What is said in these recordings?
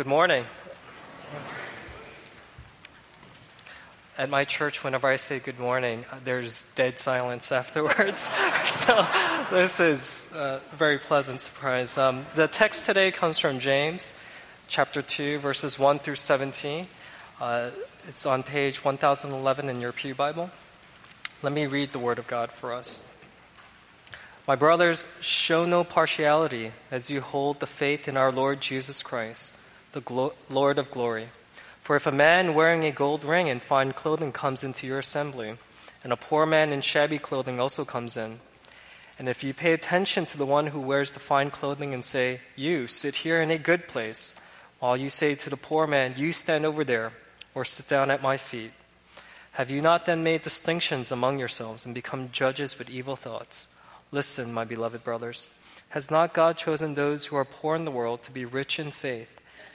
Good morning. At my church, whenever I say good morning, uh, there's dead silence afterwards. so this is a very pleasant surprise. Um, the text today comes from James chapter 2, verses 1 through 17. Uh, it's on page 1011 in your Pew Bible. Let me read the Word of God for us. My brothers, show no partiality as you hold the faith in our Lord Jesus Christ, the Lord of glory. For if a man wearing a gold ring and fine clothing comes into your assembly, and a poor man in shabby clothing also comes in, and if you pay attention to the one who wears the fine clothing and say, You sit here in a good place, while you say to the poor man, You stand over there, or sit down at my feet, have you not then made distinctions among yourselves and become judges with evil thoughts? Listen, my beloved brothers. Has not God chosen those who are poor in the world to be rich in faith?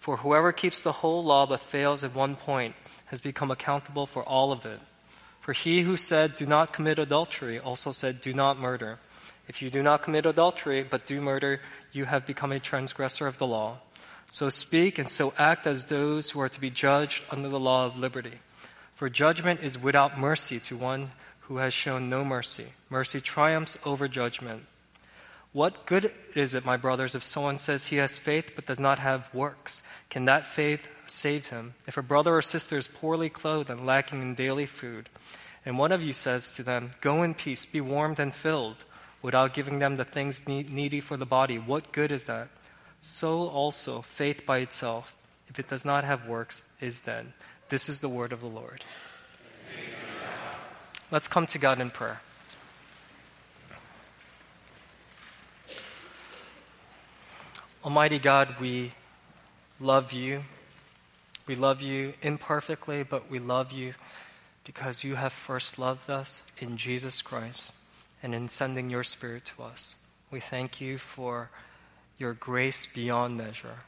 For whoever keeps the whole law but fails at one point has become accountable for all of it. For he who said, Do not commit adultery, also said, Do not murder. If you do not commit adultery but do murder, you have become a transgressor of the law. So speak and so act as those who are to be judged under the law of liberty. For judgment is without mercy to one who has shown no mercy. Mercy triumphs over judgment. What good is it, my brothers, if someone says he has faith but does not have works? Can that faith save him? If a brother or sister is poorly clothed and lacking in daily food, and one of you says to them, Go in peace, be warmed and filled, without giving them the things needy for the body, what good is that? So also, faith by itself, if it does not have works, is dead. This is the word of the Lord. Let's come to God in prayer. Almighty God, we love you. We love you imperfectly, but we love you because you have first loved us in Jesus Christ and in sending your Spirit to us. We thank you for your grace beyond measure.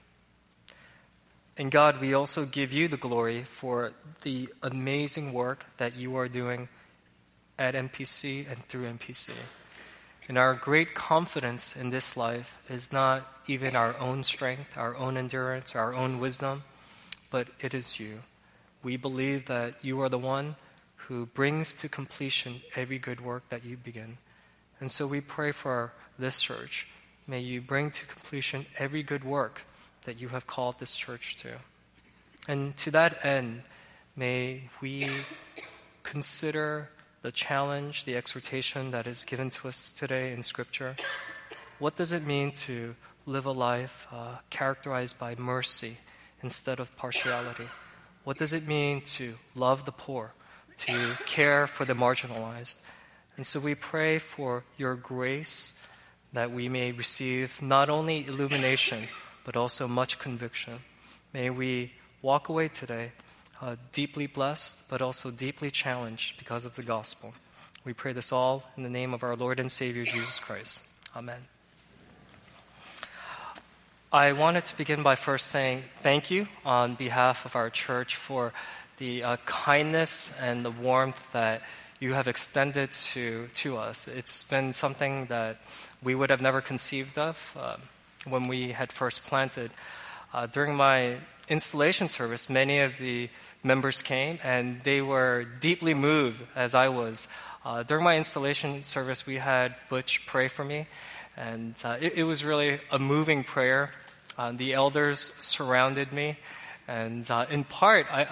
And God, we also give you the glory for the amazing work that you are doing at MPC and through MPC. And our great confidence in this life is not even our own strength, our own endurance, our own wisdom, but it is you. We believe that you are the one who brings to completion every good work that you begin. And so we pray for this church. May you bring to completion every good work that you have called this church to. And to that end, may we consider the challenge, the exhortation that is given to us today in Scripture. What does it mean to live a life uh, characterized by mercy instead of partiality? What does it mean to love the poor, to care for the marginalized? And so we pray for your grace that we may receive not only illumination, but also much conviction. May we walk away today uh, deeply blessed, but also deeply challenged because of the gospel. We pray this all in the name of our Lord and Savior Jesus Christ. Amen. I wanted to begin by first saying thank you on behalf of our church for the uh, kindness and the warmth that you have extended to, to us. It's been something that we would have never conceived of uh, when we had first planted. Uh, during my installation service, many of the members came and they were deeply moved as I was. Uh, during my installation service, we had Butch pray for me, and uh, it, it, was really a moving prayer. Uh, the elders surrounded me, and uh, in part, I,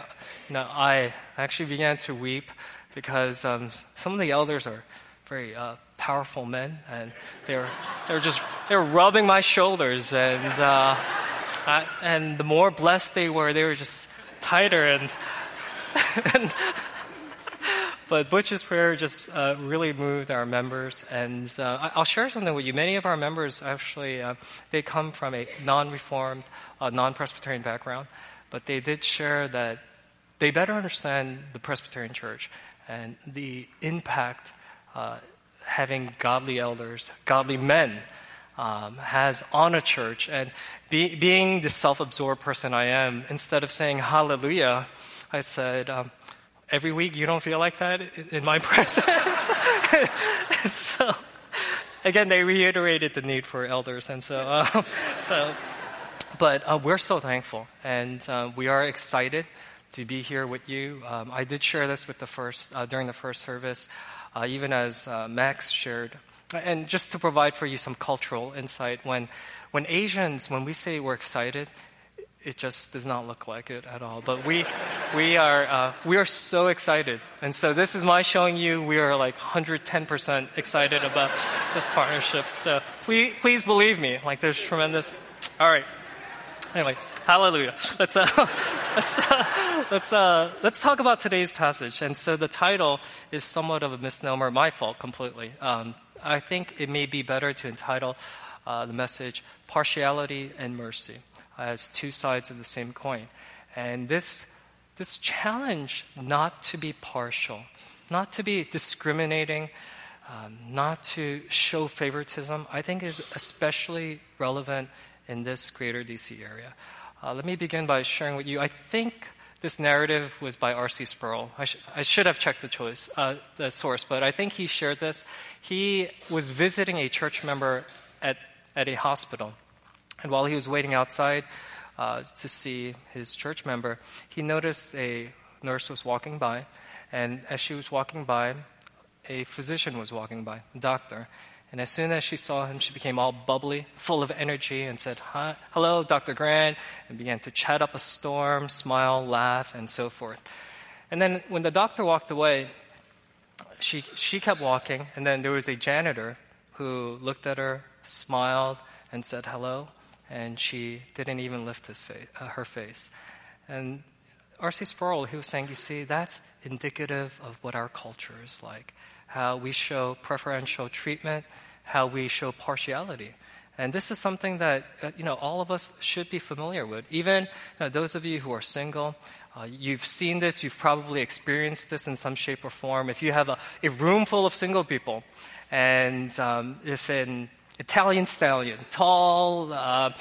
you know, I actually began to weep because um, some of the elders are very uh, powerful men, and they were, they were just they were rubbing my shoulders, and uh, I, and the more blessed they were, they were just tighter and, and but Butch's prayer just uh, really moved our members, and uh, I'll share something with you. Many of our members actually uh, they come from a non-reformed, uh, non-Presbyterian background, but they did share that they better understand the Presbyterian Church and the impact uh, having godly elders, godly men, um, has on a church. And be, being the self absorbed person I am, instead of saying hallelujah, I said, um, every week you don't feel like that in my presence. so, again, they reiterated the need for elders. And so, uh, so but uh, we're so thankful. And uh, we are excited to be here with you. Um, I did share this with the first, uh, during the first service, uh, even as Max shared and just to provide for you some cultural insight, when, when Asians, when we say we're excited, it just does not look like it at all. But we, we, are, uh, we are so excited. And so this is my showing you we are like 110% excited about this partnership. So please, please believe me. Like there's tremendous. All right. Anyway, hallelujah. Let's, uh, let's, uh, let's, uh, let's talk about today's passage. And so the title is somewhat of a misnomer, my fault completely. Um, I think it may be better to entitle uh, the message Partiality and Mercy as two sides of the same coin. And this, this challenge not to be partial, not to be discriminating, um, not to show favoritism, I think is especially relevant in this greater DC area. Uh, let me begin by sharing with you. I think this narrative was by R.C. Sproul. I, sh- I should have checked the choice, uh, the source, but I think he shared this. He was visiting a church member at, at a hospital, and while he was waiting outside uh, to see his church member, he noticed a nurse was walking by, and as she was walking by, a physician was walking by, a doctor, and as soon as she saw him, she became all bubbly, full of energy, and said, Hi, Hello, Dr. Grant, and began to chat up a storm, smile, laugh, and so forth. And then when the doctor walked away, she, she kept walking, and then there was a janitor who looked at her, smiled, and said hello, and she didn't even lift his face, uh, her face. And R.C. Sproul, he was saying, You see, that's indicative of what our culture is like how we show preferential treatment, how we show partiality. And this is something that uh, you know all of us should be familiar with. Even uh, those of you who are single, uh, you've seen this. You've probably experienced this in some shape or form. If you have a, a room full of single people, and um, if an Italian stallion, tall, uh,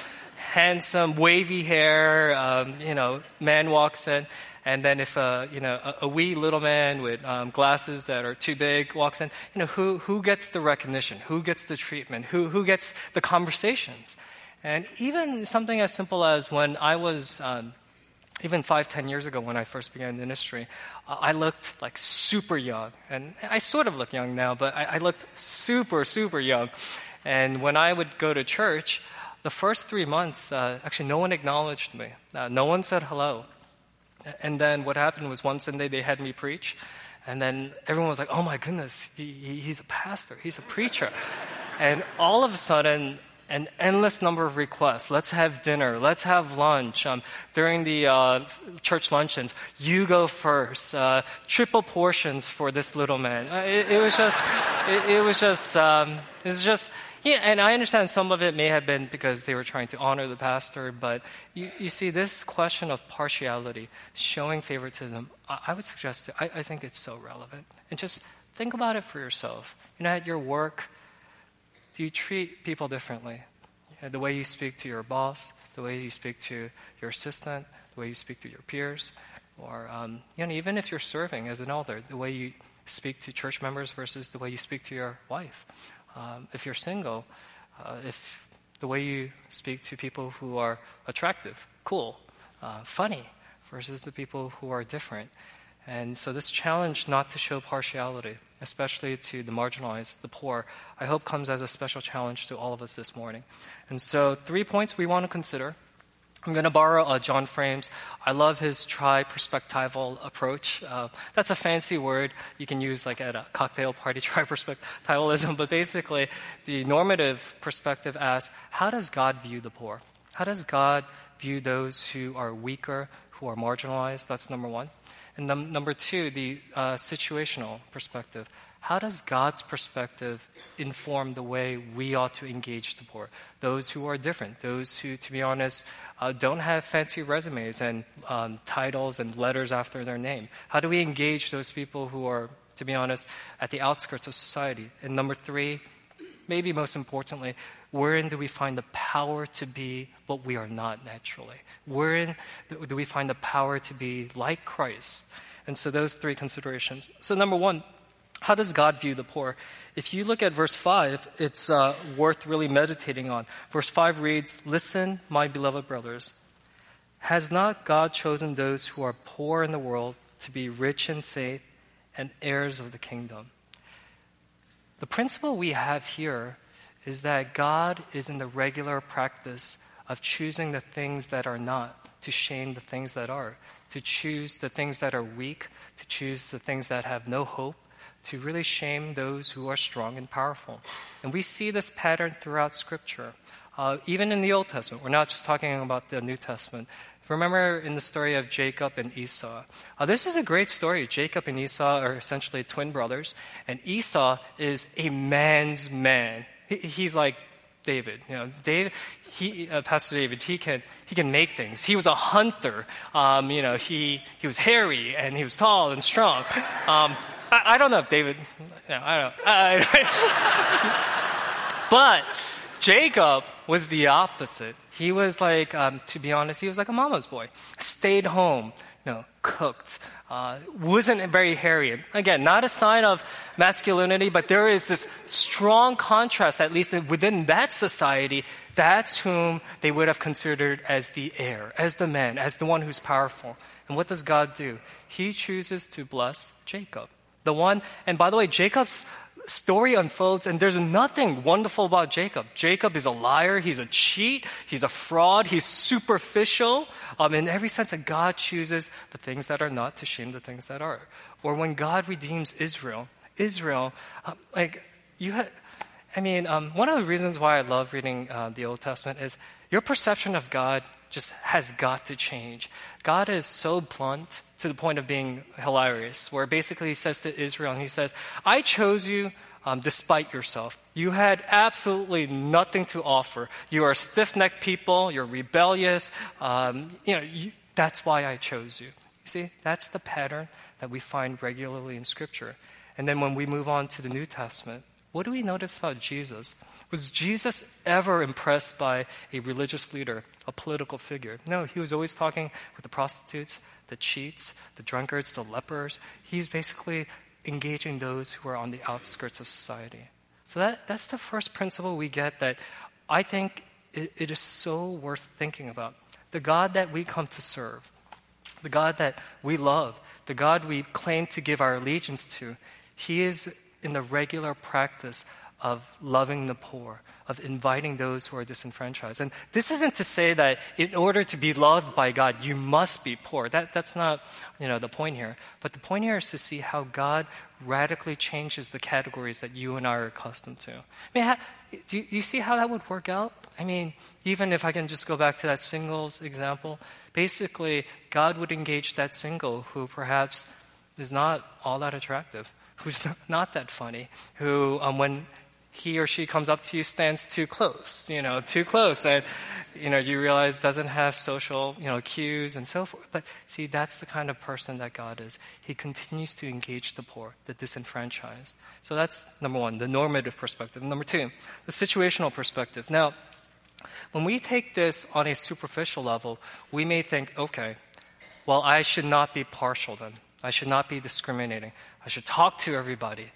handsome, wavy hair, um, you know, man walks in, and then if a, you know, a, a wee little man with um, glasses that are too big walks in, you know, who, who gets the recognition? Who gets the treatment? Who, who gets the conversations? And even something as simple as when I was, um, even five, ten years ago when I first began ministry, uh, I looked like super young. And I sort of look young now, but I, I looked super, super young. And when I would go to church, the first three months, uh, actually, no one acknowledged me. Uh, no one said hello. And then what happened was one Sunday they had me preach, and then everyone was like, oh my goodness, he, he, he's a pastor, he's a preacher. and all of a sudden, an endless number of requests. Let's have dinner. Let's have lunch. Um, during the uh, church luncheons, you go first. Uh, triple portions for this little man. Uh, it, it, was just, it, it was just, um, it was just and I understand some of it may have been because they were trying to honor the pastor, but you, you see, this question of partiality, showing favoritism, I, I would suggest, I, I think it's so relevant. And just think about it for yourself. You know, at your work, do you treat people differently? the way you speak to your boss, the way you speak to your assistant, the way you speak to your peers, or um, you know, even if you're serving as an elder, the way you speak to church members versus the way you speak to your wife um, if you're single, uh, if the way you speak to people who are attractive, cool, uh, funny, versus the people who are different. And so, this challenge not to show partiality, especially to the marginalized, the poor, I hope comes as a special challenge to all of us this morning. And so, three points we want to consider I'm going to borrow uh, John Frame's. I love his tri-perspectival approach. Uh, that's a fancy word you can use like at a cocktail party, tri-perspectivalism. But basically, the normative perspective asks, how does God view the poor? How does God view those who are weaker, who are marginalized? That's number one. And num- number two, the uh, situational perspective. How does God's perspective inform the way we ought to engage the poor? Those who are different, those who, to be honest, uh, don't have fancy resumes and um, titles and letters after their name. How do we engage those people who are, to be honest, at the outskirts of society? And number three, maybe most importantly, wherein do we find the power to be what we are not naturally? Wherein do we find the power to be like Christ? And so those three considerations. So, number one, how does God view the poor? If you look at verse 5, it's uh, worth really meditating on. Verse 5 reads Listen, my beloved brothers. Has not God chosen those who are poor in the world to be rich in faith and heirs of the kingdom? The principle we have here is that God is in the regular practice of choosing the things that are not to shame the things that are, to choose the things that are weak, to choose the things that have no hope, to really shame those who are strong and powerful. And we see this pattern throughout Scripture. Uh, even in the Old Testament, we're not just talking about the New Testament. Remember in the story of Jacob and Esau. Uh, this is a great story. Jacob and Esau are essentially twin brothers, and Esau is a man's man. He, he's like David. You know, David, he, uh, Pastor David, he can he can make things. He was a hunter. Um, you know, he he was hairy and he was tall and strong. Um, I, I, don't know if David. No, I don't. Uh, but Jacob was the opposite. He was like, um, to be honest, he was like a mama's boy. Stayed home, you know, cooked, uh, wasn't very hairy. Again, not a sign of masculinity, but there is this strong contrast, at least within that society. That's whom they would have considered as the heir, as the man, as the one who's powerful. And what does God do? He chooses to bless Jacob. The one, and by the way, Jacob's story unfolds, and there's nothing wonderful about Jacob. Jacob is a liar, he's a cheat, he's a fraud, he's superficial. Um, in every sense that God chooses the things that are not to shame the things that are. Or when God redeems Israel, Israel, um, like, you had, I mean, um, one of the reasons why I love reading uh, the Old Testament is your perception of God just has got to change. God is so blunt to the point of being hilarious, where basically he says to Israel, and he says, I chose you um, despite yourself. You had absolutely nothing to offer. You are stiff necked people, you're rebellious. Um, you know, you, that's why I chose you. You see, that's the pattern that we find regularly in Scripture. And then when we move on to the New Testament, what do we notice about Jesus? Was Jesus ever impressed by a religious leader, a political figure? No, he was always talking with the prostitutes, the cheats, the drunkards, the lepers. He's basically engaging those who are on the outskirts of society. So that, that's the first principle we get that I think it, it is so worth thinking about. The God that we come to serve, the God that we love, the God we claim to give our allegiance to, He is in the regular practice of loving the poor, of inviting those who are disenfranchised. And this isn't to say that in order to be loved by God, you must be poor. That, that's not you know, the point here. But the point here is to see how God radically changes the categories that you and I are accustomed to. I mean, how, do, you, do you see how that would work out? I mean, even if I can just go back to that singles example, basically, God would engage that single who perhaps is not all that attractive, who's not that funny, who, um, when he or she comes up to you, stands too close, you know, too close, and you know you realize doesn't have social, you know, cues and so forth. But see, that's the kind of person that God is. He continues to engage the poor, the disenfranchised. So that's number one, the normative perspective. Number two, the situational perspective. Now, when we take this on a superficial level, we may think, okay, well, I should not be partial then. I should not be discriminating. I should talk to everybody.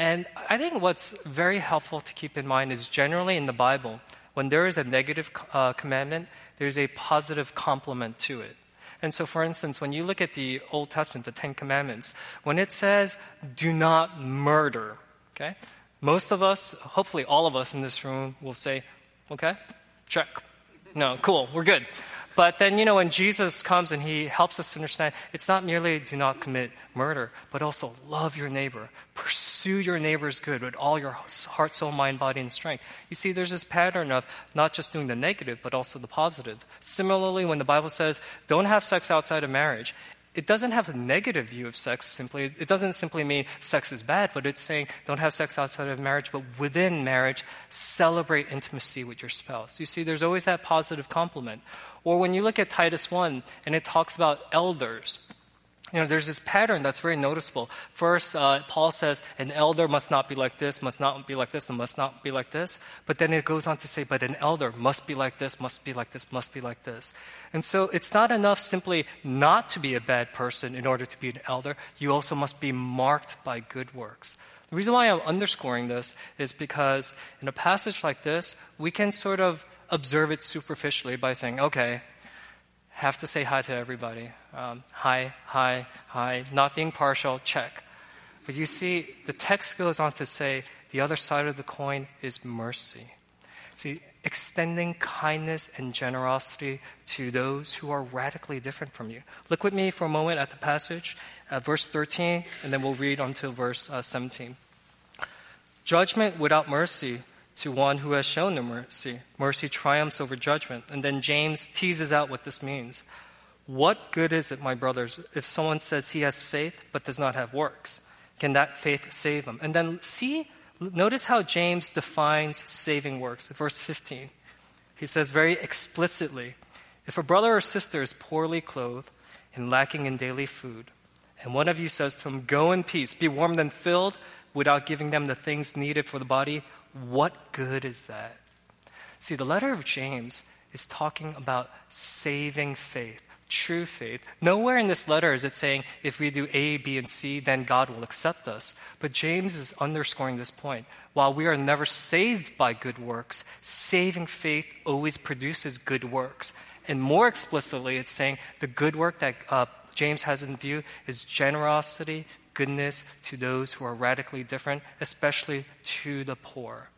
And I think what's very helpful to keep in mind is generally in the Bible, when there is a negative uh, commandment, there's a positive complement to it. And so, for instance, when you look at the Old Testament, the Ten Commandments, when it says, do not murder, okay? Most of us, hopefully all of us in this room, will say, okay, check. No, cool, we're good. But then, you know, when Jesus comes and he helps us understand, it's not merely do not commit murder, but also love your neighbor. Pursue your neighbor's good with all your heart, soul, mind, body, and strength. You see, there's this pattern of not just doing the negative, but also the positive. Similarly, when the Bible says, don't have sex outside of marriage, it doesn't have a negative view of sex simply. It doesn't simply mean sex is bad, but it's saying don't have sex outside of marriage, but within marriage, celebrate intimacy with your spouse. You see, there's always that positive complement. Or when you look at Titus 1 and it talks about elders, you know, there's this pattern that's very noticeable. First, uh, Paul says, an elder must not be like this, must not be like this, and must not be like this. But then it goes on to say, but an elder must be like this, must be like this, must be like this. And so it's not enough simply not to be a bad person in order to be an elder. You also must be marked by good works. The reason why I'm underscoring this is because in a passage like this, we can sort of observe it superficially by saying, okay, have to say hi to everybody. Um, hi, hi, hi. Not being partial, check. But you see, the text goes on to say the other side of the coin is mercy. See, extending kindness and generosity to those who are radically different from you. Look with me for a moment at the passage, uh, verse 13, and then we'll read until verse uh, 17. Judgment without mercy to one who has shown the mercy. Mercy triumphs over judgment. And then James teases out what this means. What good is it, my brothers, if someone says he has faith but does not have works? Can that faith save him? And then see, notice how James defines saving works. Verse 15. He says very explicitly if a brother or sister is poorly clothed and lacking in daily food, and one of you says to him, Go in peace, be warmed and filled, without giving them the things needed for the body, what good is that? See, the letter of James is talking about saving faith, true faith. Nowhere in this letter is it saying if we do A, B, and C, then God will accept us. But James is underscoring this point. While we are never saved by good works, saving faith always produces good works. And more explicitly, it's saying the good work that uh, James has in view is generosity, goodness to those who are radically different, especially to the poor.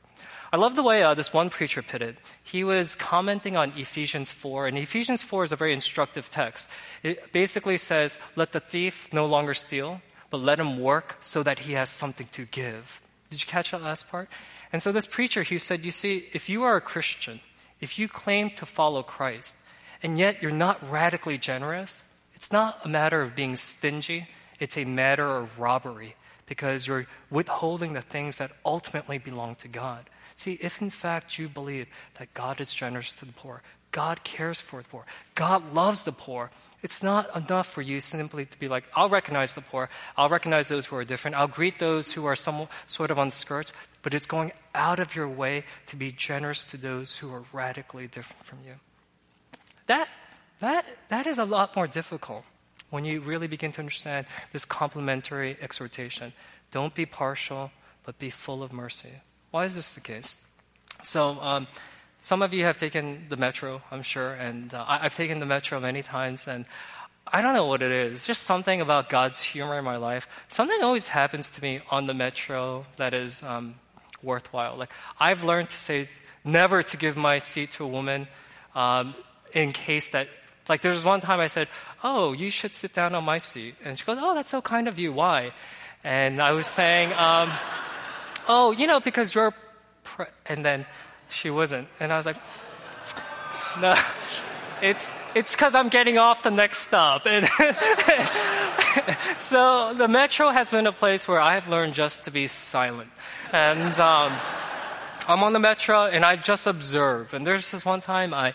I love the way uh, this one preacher put it. He was commenting on Ephesians 4, and Ephesians 4 is a very instructive text. It basically says, Let the thief no longer steal, but let him work so that he has something to give. Did you catch that last part? And so this preacher, he said, You see, if you are a Christian, if you claim to follow Christ, and yet you're not radically generous, it's not a matter of being stingy it's a matter of robbery because you're withholding the things that ultimately belong to God. See, if in fact you believe that God is generous to the poor, God cares for the poor, God loves the poor, it's not enough for you simply to be like, I'll recognize the poor, I'll recognize those who are different, I'll greet those who are some sort of on skirts, but it's going out of your way to be generous to those who are radically different from you. That, that, that is a lot more difficult when you really begin to understand this complementary exhortation. Don't be partial, but be full of mercy. Why is this the case? So, um, some of you have taken the metro, I'm sure, and uh, I've taken the metro many times, and I don't know what it is. It's just something about God's humor in my life. Something always happens to me on the metro that is um, worthwhile. Like I've learned to say never to give my seat to a woman um, in case that like there was one time I said, "Oh, you should sit down on my seat," and she goes, "Oh, that's so kind of you. Why?" And I was saying, um, "Oh, you know, because you're," pre-. and then she wasn't, and I was like, "No." It's it's because I'm getting off the next stop. And so the metro has been a place where I have learned just to be silent. And um, I'm on the metro and I just observe. And there's this one time I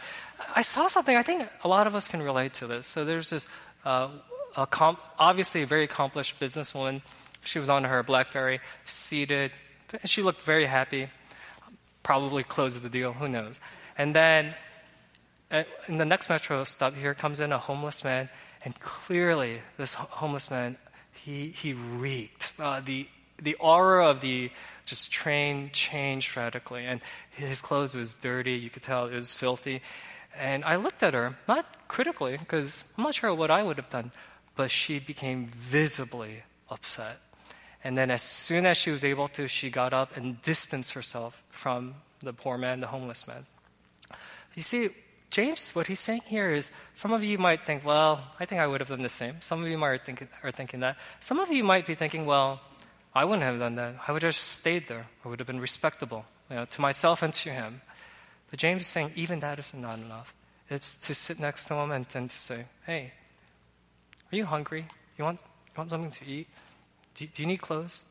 I saw something. I think a lot of us can relate to this. So there's this uh, a com- obviously a very accomplished businesswoman. She was on her BlackBerry, seated. And she looked very happy. Probably closed the deal. Who knows? And then uh, in the next metro stop, here comes in a homeless man, and clearly this homeless man he he reeked. Uh, the the aura of the just train changed radically, and his clothes was dirty. You could tell it was filthy. And I looked at her, not critically, because I'm not sure what I would have done, but she became visibly upset. And then, as soon as she was able to, she got up and distanced herself from the poor man, the homeless man. You see, James, what he's saying here is some of you might think, well, I think I would have done the same. Some of you might think, are thinking that. Some of you might be thinking, well, I wouldn't have done that. I would have stayed there. I would have been respectable you know, to myself and to him. But James is saying even that is not enough. It's to sit next to him and then to say, hey, Are you hungry? You want, you want something to eat? Do you, do you need clothes?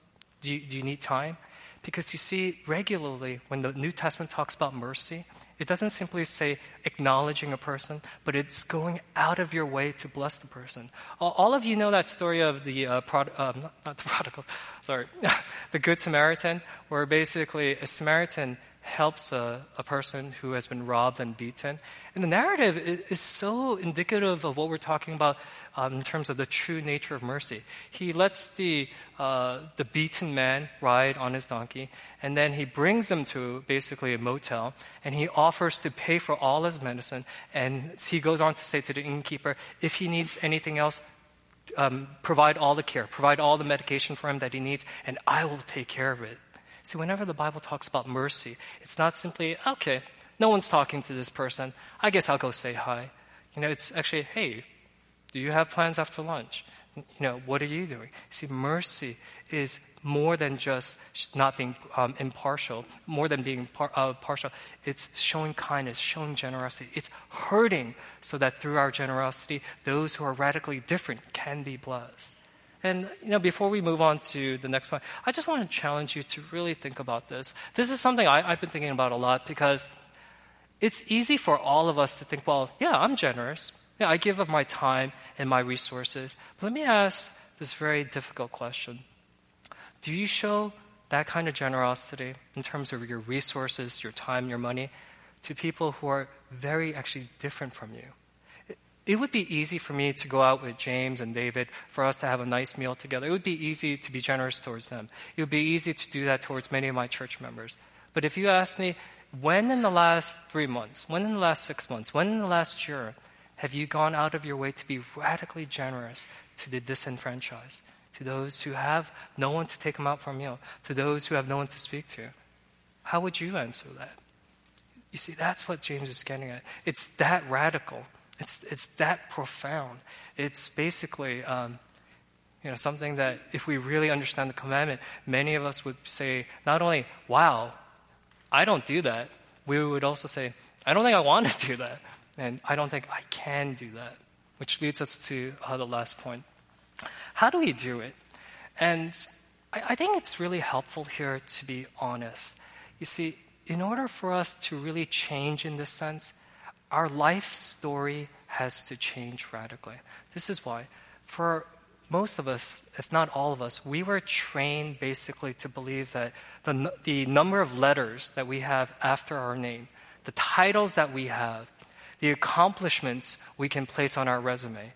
Do you, do you need time? Because you see, regularly, when the New Testament talks about mercy, it doesn't simply say acknowledging a person, but it's going out of your way to bless the person. All of you know that story of the uh, prod, uh, not, not, the prodigal, sorry, the Good Samaritan, where basically a Samaritan helps a, a person who has been robbed and beaten. And the narrative is, is so indicative of what we're talking about um, in terms of the true nature of mercy. He lets the, uh, the beaten man ride on his donkey, and then he brings him to basically a motel, and he offers to pay for all his medicine. And he goes on to say to the innkeeper, if he needs anything else, um, provide all the care, provide all the medication for him that he needs, and I will take care of it. See, whenever the Bible talks about mercy, it's not simply, okay, no one's talking to this person. I guess I'll go say hi. You know, it's actually, hey, do you have plans after lunch? You know, what are you doing? See, mercy is more than just not being um, impartial, more than being par- uh, partial. It's showing kindness, showing generosity. It's hurting so that through our generosity, those who are radically different can be blessed. And you know, before we move on to the next point, I just want to challenge you to really think about this. This is something I, have been thinking about a lot because it's easy for all of us to think, well, yeah, I'm generous. Yeah, I give of my time and my resources. But let me ask this very difficult question. Do you show that kind of generosity in terms of your resources, your time, your money to people who are very actually different from you? It would be easy for me to go out with James and David for us to have a nice meal together. It would be easy to be generous towards them. It would be easy to do that towards many of my church members. But if you ask me, when in the last three months, when in the last six months, when in the last year have you gone out of your way to be radically generous to the disenfranchised, to those who have no one to take them out for a meal, to those who have no one to speak to? How would you answer that? You see, that's what James is getting at. It's that radical. It's, it's that profound. It's basically um, you know, something that if we really understand the commandment, many of us would say, not only, wow, I don't do that, we would also say, I don't think I want to do that. And I don't think I can do that. Which leads us to uh, the last point. How do we do it? And I, I think it's really helpful here to be honest. You see, in order for us to really change in this sense, our life story has to change radically. This is why, for most of us, if not all of us, we were trained basically to believe that the, the number of letters that we have after our name, the titles that we have, the accomplishments we can place on our resume,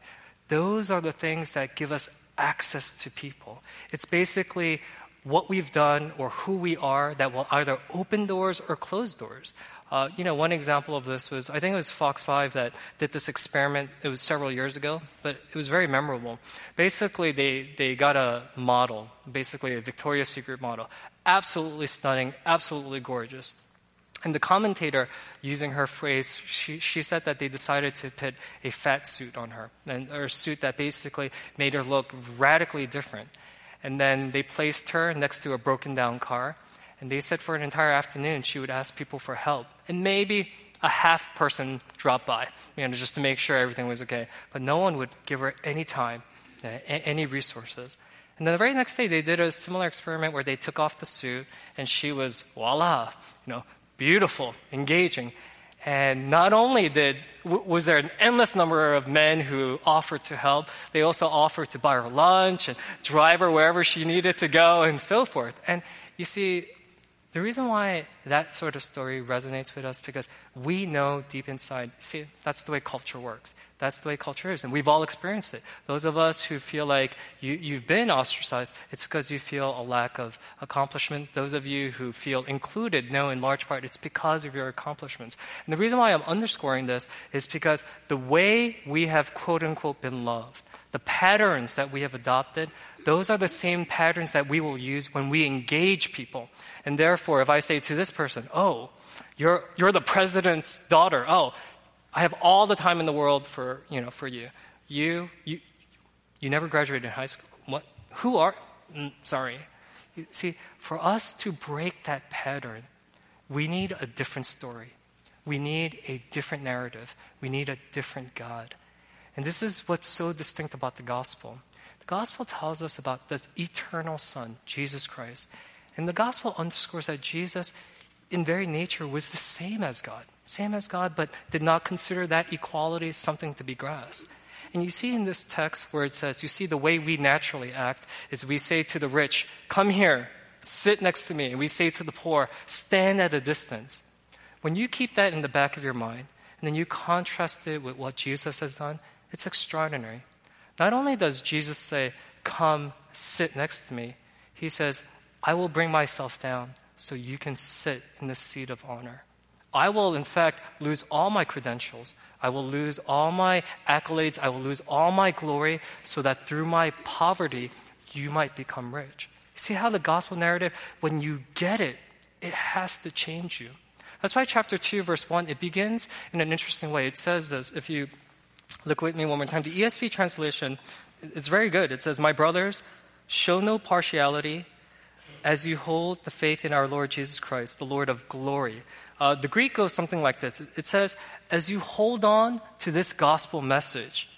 those are the things that give us access to people. It's basically what we've done or who we are that will either open doors or close doors. Uh, you know, one example of this was I think it was Fox 5 that did this experiment. It was several years ago, but it was very memorable. Basically, they, they got a model, basically a Victoria's Secret model. Absolutely stunning, absolutely gorgeous. And the commentator, using her phrase, she, she said that they decided to put a fat suit on her, and, or a suit that basically made her look radically different. And then they placed her next to a broken down car and they said for an entire afternoon she would ask people for help. And maybe a half person dropped by, you know, just to make sure everything was okay. But no one would give her any time, uh, any resources. And then the very next day, they did a similar experiment where they took off the suit, and she was, voila, you know, beautiful, engaging. And not only did was there an endless number of men who offered to help, they also offered to buy her lunch and drive her wherever she needed to go, and so forth. And you see, the reason why that sort of story resonates with us because we know deep inside, see, that's the way culture works. That's the way culture is. And we've all experienced it. Those of us who feel like you, you've been ostracized, it's because you feel a lack of accomplishment. Those of you who feel included know in large part it's because of your accomplishments. And the reason why I'm underscoring this is because the way we have quote unquote been loved, the patterns that we have adopted, those are the same patterns that we will use when we engage people. And therefore, if I say to this person, oh, you're, you're the president's daughter, oh, I have all the time in the world for, you know, for you. You, you, you never graduated high school. What? Who are? Mm, sorry. You see, for us to break that pattern, we need a different story. We need a different narrative. We need a different God. And this is what's so distinct about the gospel. The gospel tells us about this eternal Son, Jesus Christ. And the gospel underscores that Jesus, in very nature, was the same as God, same as God, but did not consider that equality something to be grasped. And you see in this text where it says, you see the way we naturally act is we say to the rich, Come here, sit next to me. And we say to the poor, Stand at a distance. When you keep that in the back of your mind, and then you contrast it with what Jesus has done, it's extraordinary. Not only does Jesus say, Come, sit next to me, he says, I will bring myself down so you can sit in the seat of honor. I will, in fact, lose all my credentials. I will lose all my accolades. I will lose all my glory so that through my poverty, you might become rich. See how the gospel narrative, when you get it, it has to change you. That's why chapter 2, verse 1, it begins in an interesting way. It says this, if you look with me one more time. The ESV translation is very good. It says, My brothers, show no partiality as you hold the faith in our Lord Jesus Christ, the Lord of glory. Uh, the Greek goes something like this it says, As you hold on to this gospel message,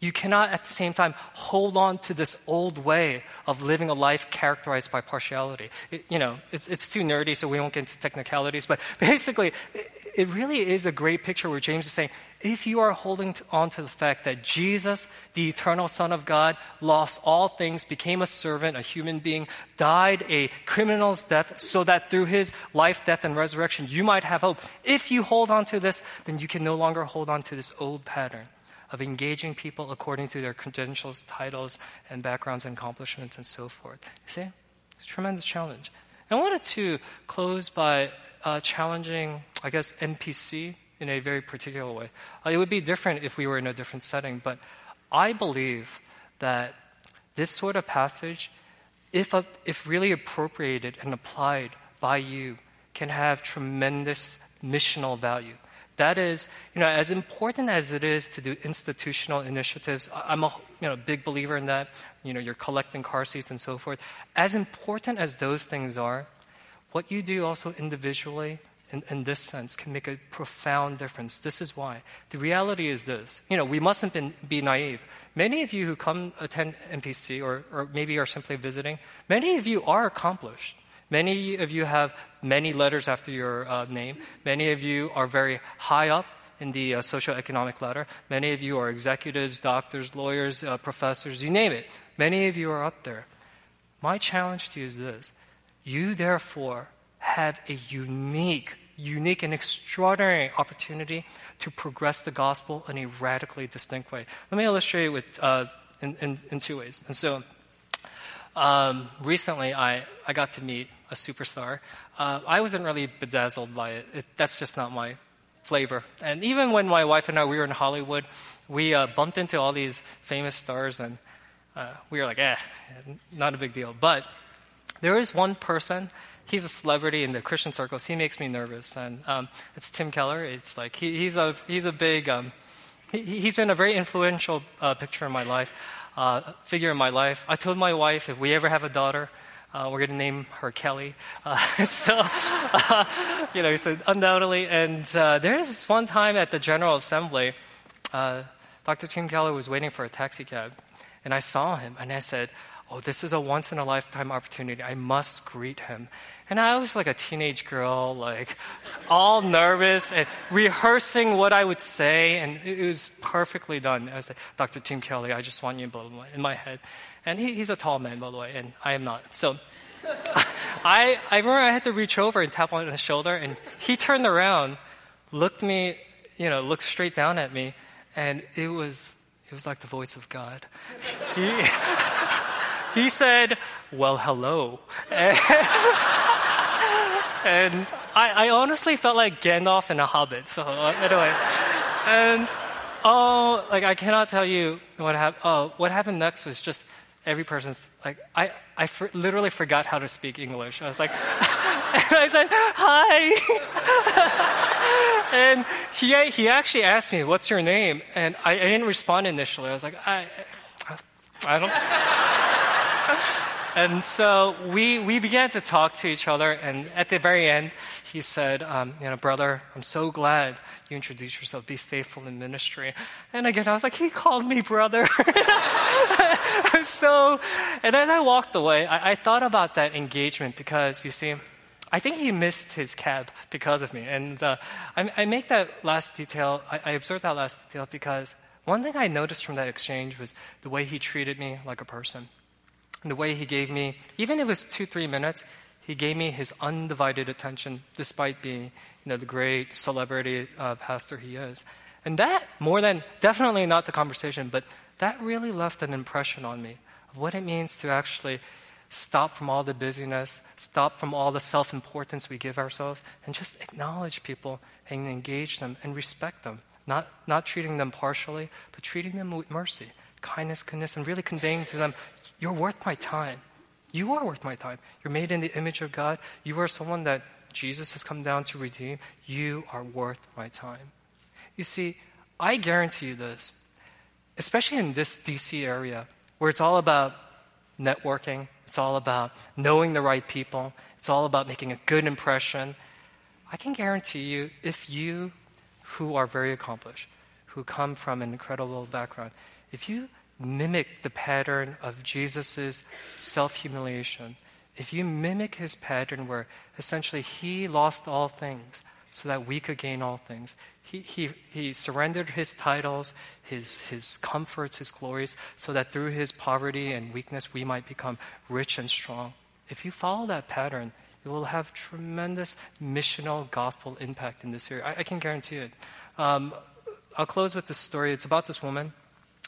you cannot at the same time hold on to this old way of living a life characterized by partiality. It, you know, it's, it's too nerdy, so we won't get into technicalities, but basically, it, it really is a great picture where James is saying if you are holding on to the fact that Jesus, the eternal Son of God, lost all things, became a servant, a human being, died a criminal's death, so that through his life, death, and resurrection you might have hope. If you hold on to this, then you can no longer hold on to this old pattern of engaging people according to their credentials, titles, and backgrounds and accomplishments and so forth. You see? Tremendous challenge. I wanted to close by uh, challenging, I guess, NPC in a very particular way. Uh, it would be different if we were in a different setting, but I believe that this sort of passage, if, uh, if really appropriated and applied by you, can have tremendous missional value. That is, you know, as important as it is to do institutional initiatives, I'm a you know, big believer in that. You know, you're collecting car seats and so forth. As important as those things are, what you do also individually in, in, this sense can make a profound difference. This is why. The reality is this. You know, we mustn't be, be naive. Many of you who come attend NPC or, or maybe are simply visiting, many of you are accomplished. Many of you have many letters after your uh, name. Many of you are very high up in the uh, socioeconomic ladder. Many of you are executives, doctors, lawyers, uh, professors, you name it. Many of you are up there. My challenge to you is this you, therefore, have a unique, unique and extraordinary opportunity to progress the gospel in a radically distinct way. Let me illustrate with, uh, in, in, in, two ways. And so, um, recently, I, I got to meet a superstar. Uh, I wasn't really bedazzled by it. it. That's just not my flavor. And even when my wife and I we were in Hollywood, we uh, bumped into all these famous stars, and uh, we were like, eh, not a big deal. But there is one person. He's a celebrity in the Christian circles. He makes me nervous, and um, it's Tim Keller. It's like he, he's a he's a big. Um, he, has been a very influential uh, picture in my life uh, figure in my life. I told my wife if we ever have a daughter, uh, we're going to name her Kelly. Uh, so, uh, you know, he said, undoubtedly. And uh, there's this one time at the General Assembly, Dr. Tim Keller was waiting for a taxi cab. And I saw him and I said, Oh, this is a once in a lifetime opportunity. I must greet him. And I was like a teenage girl, like all nervous and rehearsing what I would say, and it was perfectly done. I was like, Dr. Tim Kelly, I just want you, blah, blah, blah, in my head. And he, he's a tall man, by the way, and I am not. So I, I remember I had to reach over and tap on his shoulder, and he turned around, looked me, you know, looked straight down at me, and it was, it was like the voice of God. He, he said, Well, hello. and I, I, honestly felt like Gandalf in a Hobbit. So uh, anyway, and oh, like I cannot tell you what happened. Oh, what happened next was just every person's like I I for, literally forgot how to speak English. I was like, and I said hi, and he he actually asked me, "What's your name?" And I, I didn't respond initially. I was like, I I don't. And so we, we began to talk to each other. And at the very end, he said, um, You know, brother, I'm so glad you introduced yourself. Be faithful in ministry. And again, I was like, He called me brother. so, and as I walked away, I, I thought about that engagement because you see, I think he missed his cab because of me. And uh, I, I, make that last detail, I, I observed that last detail because one thing I noticed from that exchange was the way he treated me like a person. The way he gave me, even if it was two, three minutes, he gave me his undivided attention despite being you know, the great celebrity uh, pastor he is. And that, more than definitely not the conversation, but that really left an impression on me of what it means to actually stop from all the busyness, stop from all the self importance we give ourselves, and just acknowledge people and engage them and respect them. Not, not treating them partially, but treating them with mercy, kindness, goodness, and really conveying to them, You're worth my time. You are worth my time. You're made in the image of God. You are someone that Jesus has come down to redeem. You are worth my time. You see, I guarantee you this, especially in this DC area, where it's all about networking, it's all about knowing the right people, it's all about making a good impression. I can guarantee you, if you who are very accomplished, who come from an incredible background, if you mimic the pattern of Jesus' self humiliation, if you mimic his pattern where essentially he lost all things so that we could gain all things, he, he, he surrendered his titles, his, his comforts, his glories, so that through his poverty and weakness we might become rich and strong. If you follow that pattern, it will have tremendous missional gospel impact in this area. I, I can guarantee it. Um, I'll close with this story. It's about this woman.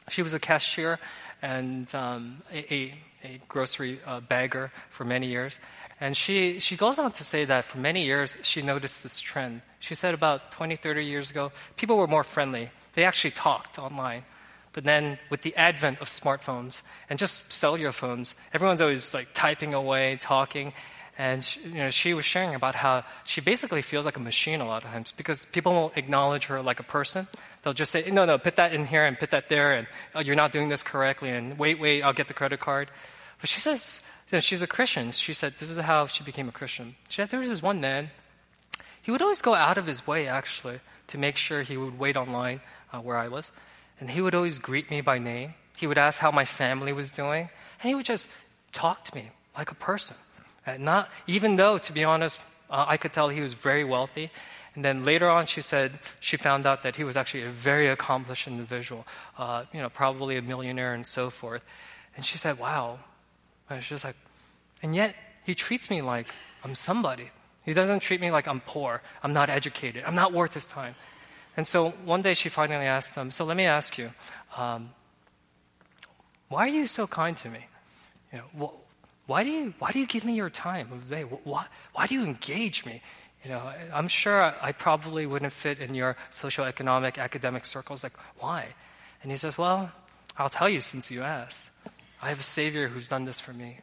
She was a cashier and um, a, a, grocery uh, bagger for many years. And she, she goes on to say that for many years she noticed this trend. She said about 20, 30 years ago, people were more friendly. They actually talked online. But then with the advent of smartphones and just cellular phones, everyone's always like typing away, talking. And she, you know, she was sharing about how she basically feels like a machine a lot of times because people won't acknowledge her like a person. They'll just say, no, no, put that in here and put that there, and oh, you're not doing this correctly, and wait, wait, I'll get the credit card. But she says, you know, she's a Christian. She said, this is how she became a Christian. She said, there was this one man, he would always go out of his way, actually, to make sure he would wait online uh, where I was. And he would always greet me by name. He would ask how my family was doing. And he would just talk to me like a person. And not, even though, to be honest, uh, I could tell he was very wealthy. And then later on, she said she found out that he was actually a very accomplished individual, uh, you know, probably a millionaire and so forth. And she said, wow. And she was like, and yet he treats me like I'm somebody. He doesn't treat me like I'm poor, I'm not educated, I'm not worth his time. And so one day she finally asked him, So let me ask you, um, why are you so kind to me? You know, why do you, why do you give me your time of day? Why, why do you engage me? You know, I'm sure I probably wouldn't fit in your social economic academic circles. Like, why? And he says, Well, I'll tell you since you asked. I have a Savior who's done this for me.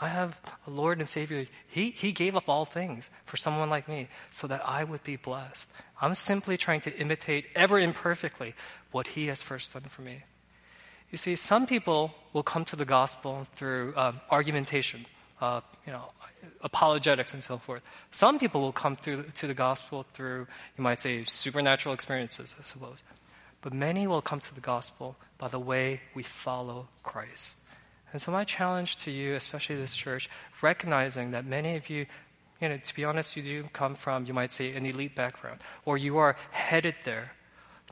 I have a Lord and Savior. He, he gave up all things for someone like me so that I would be blessed. I'm simply trying to imitate, ever imperfectly, what He has first done for me. You see, some people will come to the gospel through um, argumentation, uh, you know, apologetics and so forth. Some people will come through, to the gospel through, you might say, supernatural experiences, I suppose. But many will come to the gospel by the way we follow Christ. And so, my challenge to you, especially this church, recognizing that many of you, you know, to be honest, you do come from, you might say, an elite background, or you are headed there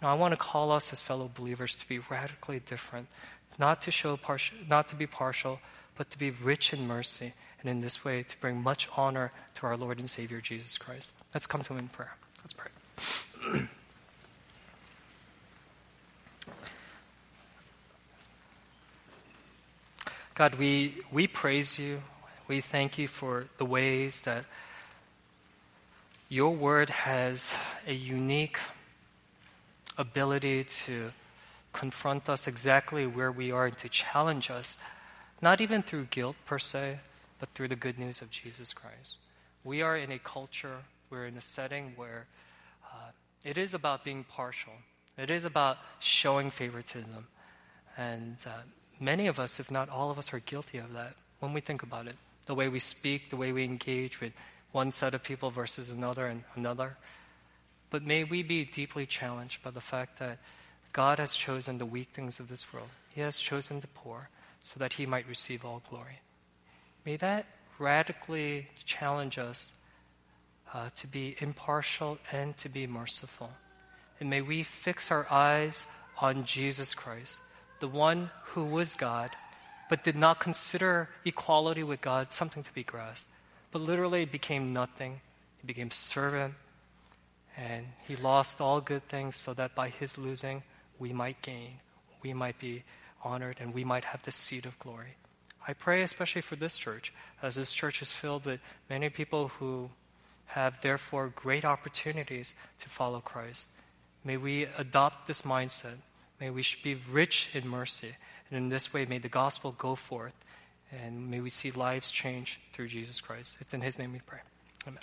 now, I want to call us as fellow believers to be radically different, not to show partial, not to be partial, but to be rich in mercy, and in this way to bring much honor to our Lord and Savior Jesus Christ. Let's come to Him in prayer. Let's pray. God, we, we praise you. We thank you for the ways that your word has a unique ability to confront us exactly where we are and to challenge us, not even through guilt per se, but through the good news of Jesus Christ. We are in a culture, we're in a setting where uh, it is about being partial, it is about showing favoritism. And uh, many of us, if not all of us, are guilty of that. when we think about it. The way we speak, the way we engage with one set of people versus another and another. But may we be deeply challenged by the fact that God has chosen the weak things of this world. He has chosen the poor so that he might receive all glory. May that radically challenge us uh, to be impartial and to be merciful. And may we fix our eyes on Jesus Christ, the one who was God, but did not consider equality with God something to be grasped, but literally became nothing. He became servant, and he lost all good things so that by his losing, we might gain, we might be honored, and we might have the seat of glory. I pray especially for this church, as this church is filled with many people who have therefore great opportunities to follow Christ. May we adopt this mindset. May we be rich in mercy. And in this way, may the gospel go forth. And may we see lives change through Jesus Christ. It's in his name we pray. Amen.